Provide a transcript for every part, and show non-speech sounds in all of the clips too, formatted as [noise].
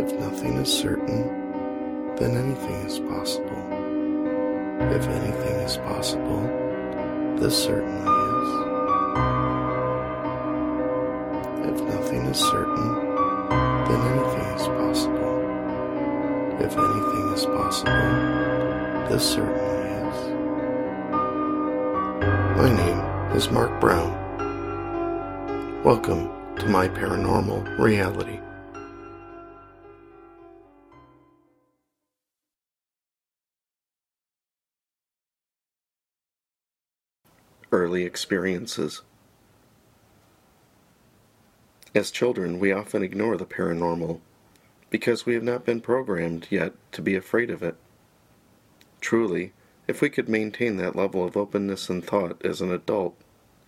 If nothing is certain, then anything is possible. If anything is possible, this certainly is. If nothing is certain, then anything is possible. If anything is possible, this certainly is. My name is Mark Brown. Welcome to my paranormal reality. Early experiences. As children, we often ignore the paranormal because we have not been programmed yet to be afraid of it. Truly, if we could maintain that level of openness and thought as an adult,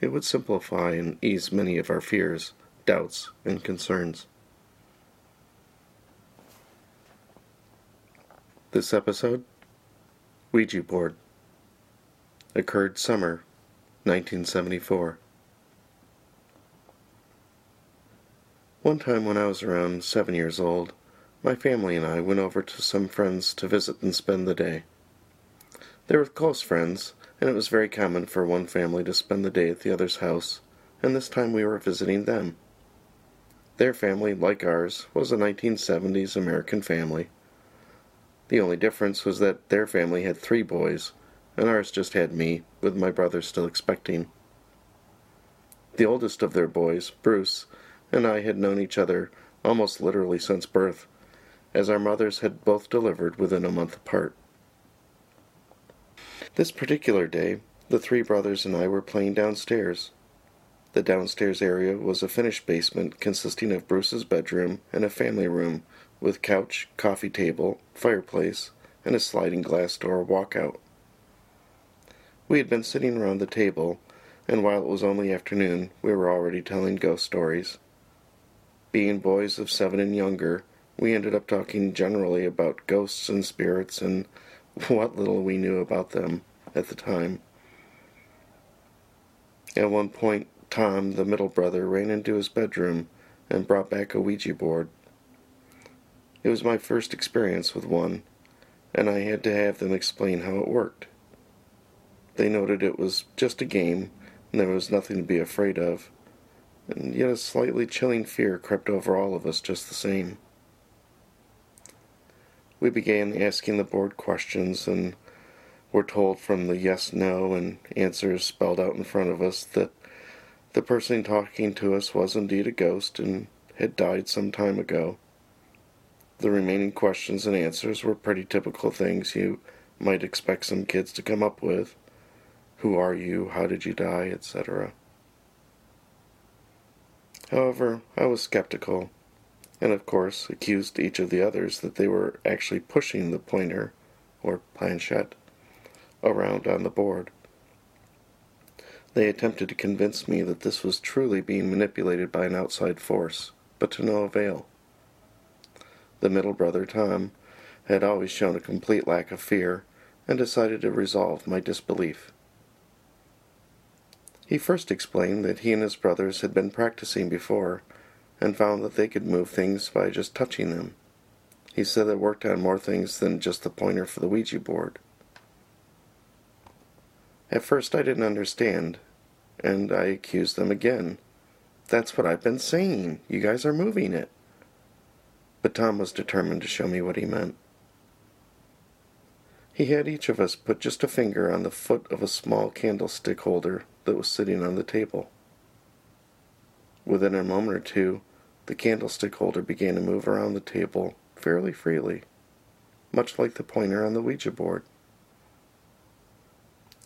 it would simplify and ease many of our fears, doubts, and concerns. This episode Ouija Board occurred summer 1974. One time when I was around seven years old, my family and I went over to some friends to visit and spend the day. They were close friends, and it was very common for one family to spend the day at the other's house, and this time we were visiting them. Their family, like ours, was a 1970s American family. The only difference was that their family had three boys, and ours just had me, with my brother still expecting. The oldest of their boys, Bruce, and I had known each other almost literally since birth, as our mothers had both delivered within a month apart. This particular day, the three brothers and I were playing downstairs. The downstairs area was a finished basement consisting of Bruce's bedroom and a family room with couch, coffee table, fireplace, and a sliding glass door walkout. We had been sitting around the table, and while it was only afternoon, we were already telling ghost stories. Being boys of seven and younger, we ended up talking generally about ghosts and spirits and what little we knew about them at the time. At one point, Tom, the middle brother, ran into his bedroom and brought back a Ouija board. It was my first experience with one, and I had to have them explain how it worked. They noted it was just a game, and there was nothing to be afraid of, and yet a slightly chilling fear crept over all of us just the same. We began asking the board questions and were told from the yes no and answers spelled out in front of us that the person talking to us was indeed a ghost and had died some time ago. The remaining questions and answers were pretty typical things you might expect some kids to come up with. Who are you? How did you die? etc. However, I was skeptical and of course accused each of the others that they were actually pushing the pointer, or planchette, around on the board. They attempted to convince me that this was truly being manipulated by an outside force, but to no avail. The middle brother, Tom, had always shown a complete lack of fear and decided to resolve my disbelief. He first explained that he and his brothers had been practicing before and found that they could move things by just touching them. He said it worked on more things than just the pointer for the Ouija board. At first I didn't understand, and I accused them again. That's what I've been saying. You guys are moving it. But Tom was determined to show me what he meant. He had each of us put just a finger on the foot of a small candlestick holder that was sitting on the table. Within a moment or two, the candlestick holder began to move around the table fairly freely, much like the pointer on the Ouija board.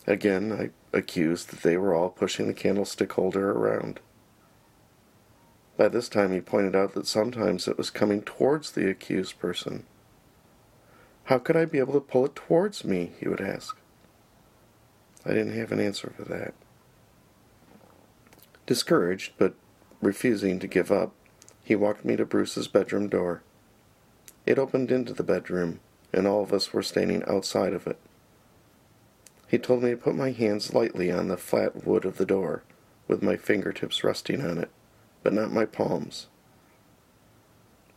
Again, I accused that they were all pushing the candlestick holder around. By this time, he pointed out that sometimes it was coming towards the accused person. How could I be able to pull it towards me? he would ask. I didn't have an answer for that. Discouraged, but refusing to give up, he walked me to Bruce's bedroom door. It opened into the bedroom, and all of us were standing outside of it. He told me to put my hands lightly on the flat wood of the door, with my fingertips resting on it, but not my palms.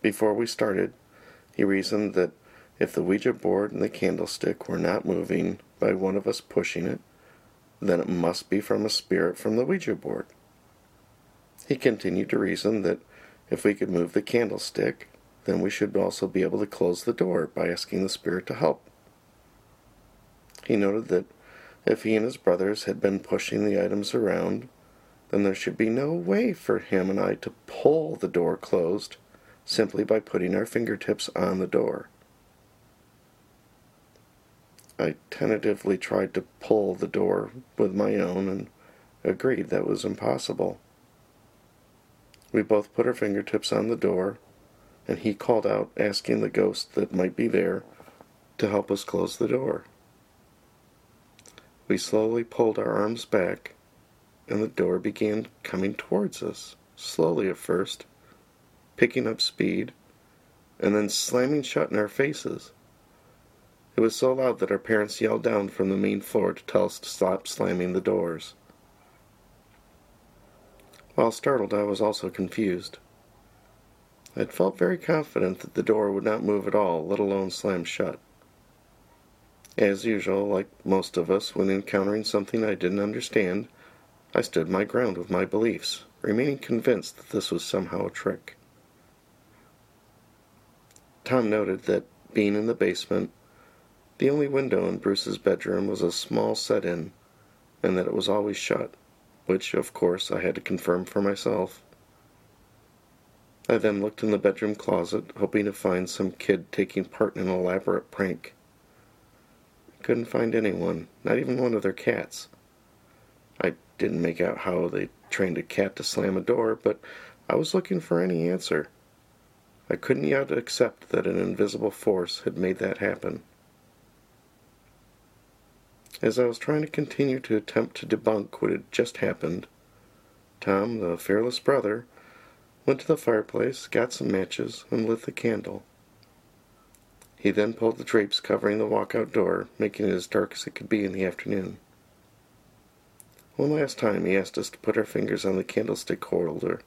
Before we started, He reasoned that if the Ouija board and the candlestick were not moving by one of us pushing it, then it must be from a spirit from the Ouija board. He continued to reason that if we could move the candlestick, then we should also be able to close the door by asking the spirit to help. He noted that if he and his brothers had been pushing the items around, then there should be no way for him and I to pull the door closed simply by putting our fingertips on the door. I tentatively tried to pull the door with my own and agreed that was impossible. We both put our fingertips on the door, and he called out, asking the ghost that might be there to help us close the door. We slowly pulled our arms back, and the door began coming towards us, slowly at first, picking up speed, and then slamming shut in our faces. It was so loud that our parents yelled down from the main floor to tell us to stop slamming the doors. While startled, I was also confused. I had felt very confident that the door would not move at all, let alone slam shut. As usual, like most of us, when encountering something I didn't understand, I stood my ground with my beliefs, remaining convinced that this was somehow a trick. Tom noted that, being in the basement, the only window in Bruce's bedroom was a small set-in, and that it was always shut, which, of course, I had to confirm for myself. I then looked in the bedroom closet, hoping to find some kid taking part in an elaborate prank. I couldn't find anyone, not even one of their cats. I didn't make out how they trained a cat to slam a door, but I was looking for any answer. I couldn't yet accept that an invisible force had made that happen. As I was trying to continue to attempt to debunk what had just happened, Tom, the fearless brother, went to the fireplace, got some matches, and lit the candle. He then pulled the drapes covering the walkout door, making it as dark as it could be in the afternoon. One last time he asked us to put our fingers on the candlestick holder,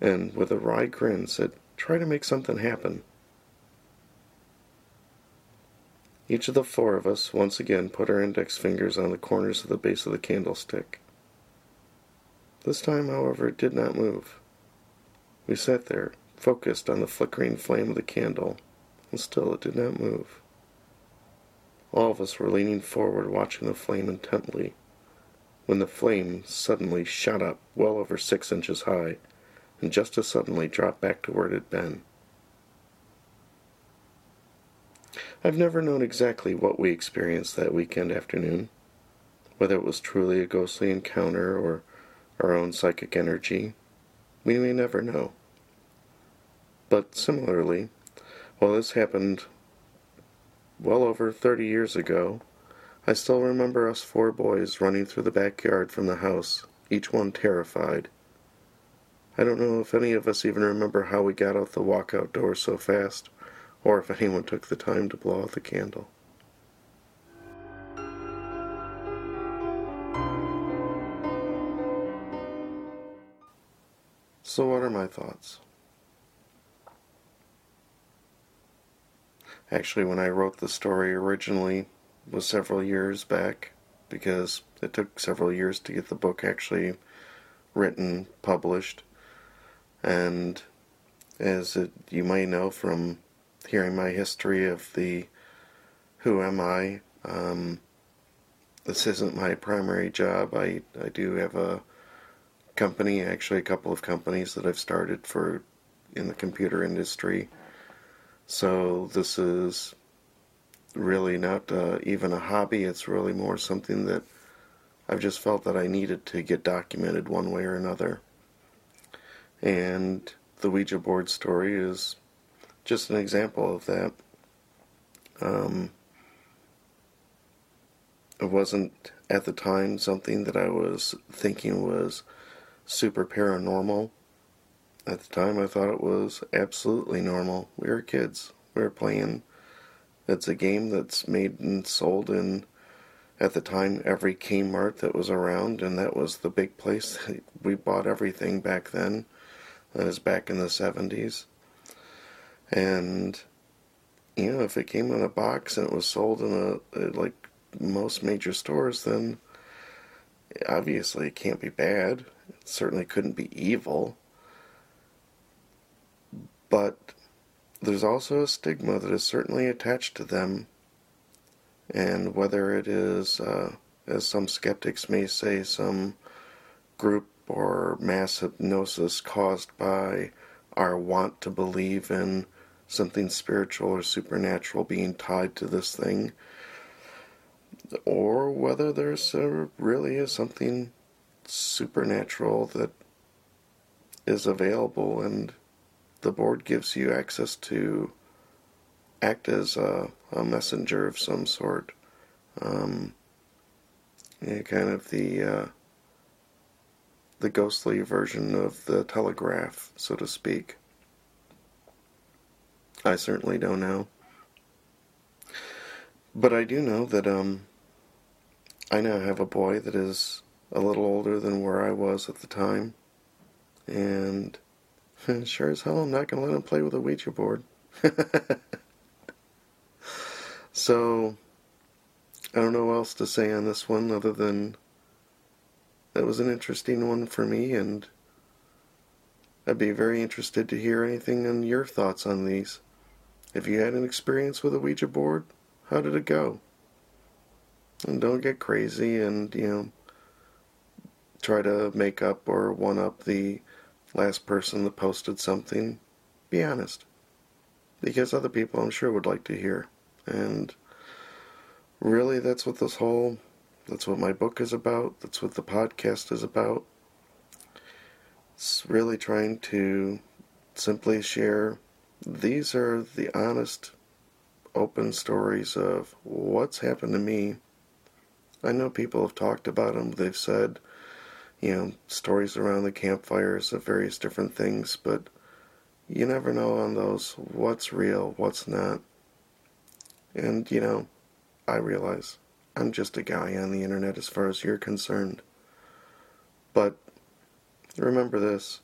and with a wry grin said, Try to make something happen. Each of the four of us once again put our index fingers on the corners of the base of the candlestick. This time, however, it did not move. We sat there, focused on the flickering flame of the candle, and still it did not move. All of us were leaning forward, watching the flame intently, when the flame suddenly shot up well over six inches high, and just as suddenly dropped back to where it had been. I've never known exactly what we experienced that weekend afternoon, whether it was truly a ghostly encounter or our own psychic energy. We may never know. But similarly, while this happened well over 30 years ago, I still remember us four boys running through the backyard from the house, each one terrified. I don't know if any of us even remember how we got out the walkout door so fast or if anyone took the time to blow out the candle. So, what are my thoughts? Actually, when I wrote the story originally was several years back because it took several years to get the book actually written, published, and as it, you may know from hearing my history of the who am I. Um, this isn't my primary job. I, I do have a company, actually a couple of companies that I've started for in the computer industry. So this is really not uh, even a hobby. It's really more something that I've just felt that I needed to get documented one way or another. And the Ouija board story is just an example of that. Um, it wasn't at the time something that I was thinking was super paranormal. At the time, I thought it was absolutely normal. We were kids. We were playing. It's a game that's made and sold in, at the time, every Kmart that was around, and that was the big place. [laughs] We bought everything back then. That was back in the 70s. And you know, if it came in a box and it was sold in a, like most major stores, then obviously it can't be bad. It certainly couldn't be evil. But there's also a stigma that is certainly attached to them. And whether it is, uh, as some skeptics may say, some group or mass hypnosis caused by our want to believe in something spiritual or supernatural being tied to this thing, or whether there's a, really is something supernatural that is available and the board gives you access to act as a, a messenger of some sort. Um, kind of the uh, the ghostly version of the telegraph, so to speak. I certainly don't know. But I do know that um, I now have a boy that is a little older than where I was at the time. And [laughs] sure as hell, I'm not going to let him play with a Ouija board. [laughs] so, I don't know what else to say on this one other than that was an interesting one for me, and I'd be very interested to hear anything on your thoughts on these. If you had an experience with a Ouija board, how did it go? And don't get crazy and, you know, try to make up or one up the last person that posted something. Be honest. Because other people, I'm sure, would like to hear. And really, that's what this whole, that's what my book is about. That's what the podcast is about. It's really trying to simply share these are the honest, open stories of what's happened to me. I know people have talked about them. They've said, you know, stories around the campfires of various different things, but you never know on those what's real, what's not. And, you know, I realize I'm just a guy on the internet as far as you're concerned. But remember this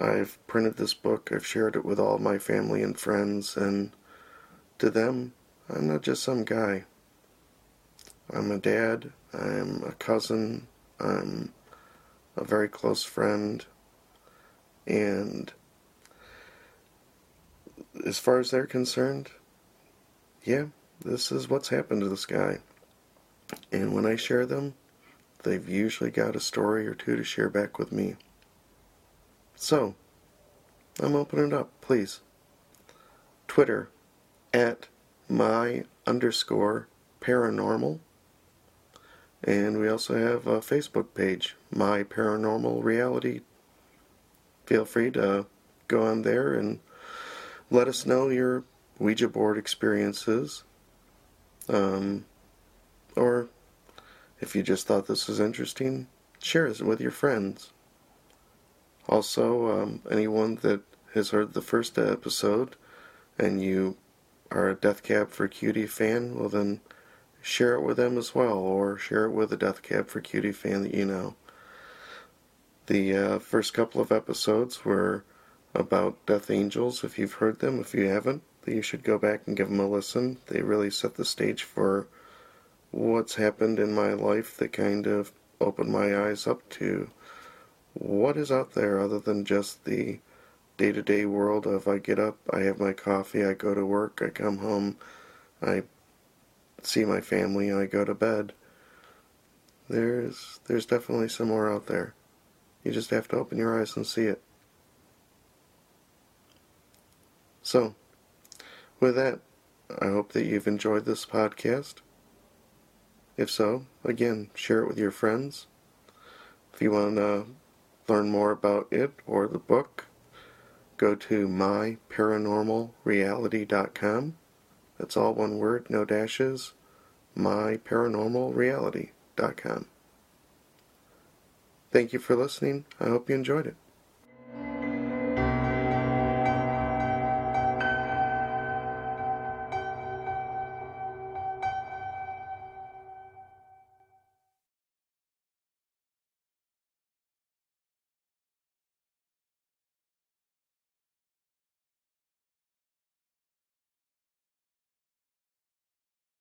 I've printed this book, I've shared it with all my family and friends, and to them, I'm not just some guy. I'm a dad, I'm a cousin, I'm a very close friend, and as far as they're concerned, yeah, this is what's happened to this guy. And when I share them, they've usually got a story or two to share back with me. So, I'm opening it up, please. Twitter at my underscore paranormal. And we also have a Facebook page, My Paranormal Reality. Feel free to go on there and let us know your Ouija board experiences. Um, or if you just thought this was interesting, share it with your friends. Also, um, anyone that has heard the first episode and you are a Death Cab for Cutie fan, well then share it with them as well, or share it with a Death Cab for Cutie fan that you know. The uh, first couple of episodes were about Death Angels. If you've heard them, if you haven't, you should go back and give them a listen. They really set the stage for what's happened in my life that kind of opened my eyes up to what is out there other than just the day to day world of I get up, I have my coffee, I go to work, I come home, I see my family, I go to bed. There's there's definitely some more out there. You just have to open your eyes and see it. So, with that, I hope that you've enjoyed this podcast. If so, again, share it with your friends. If you want to learn more about it or the book, go to myparanormalreality.com. That's all one word, no dashes. myparanormalreality.com. Thank you for listening. I hope you enjoyed it.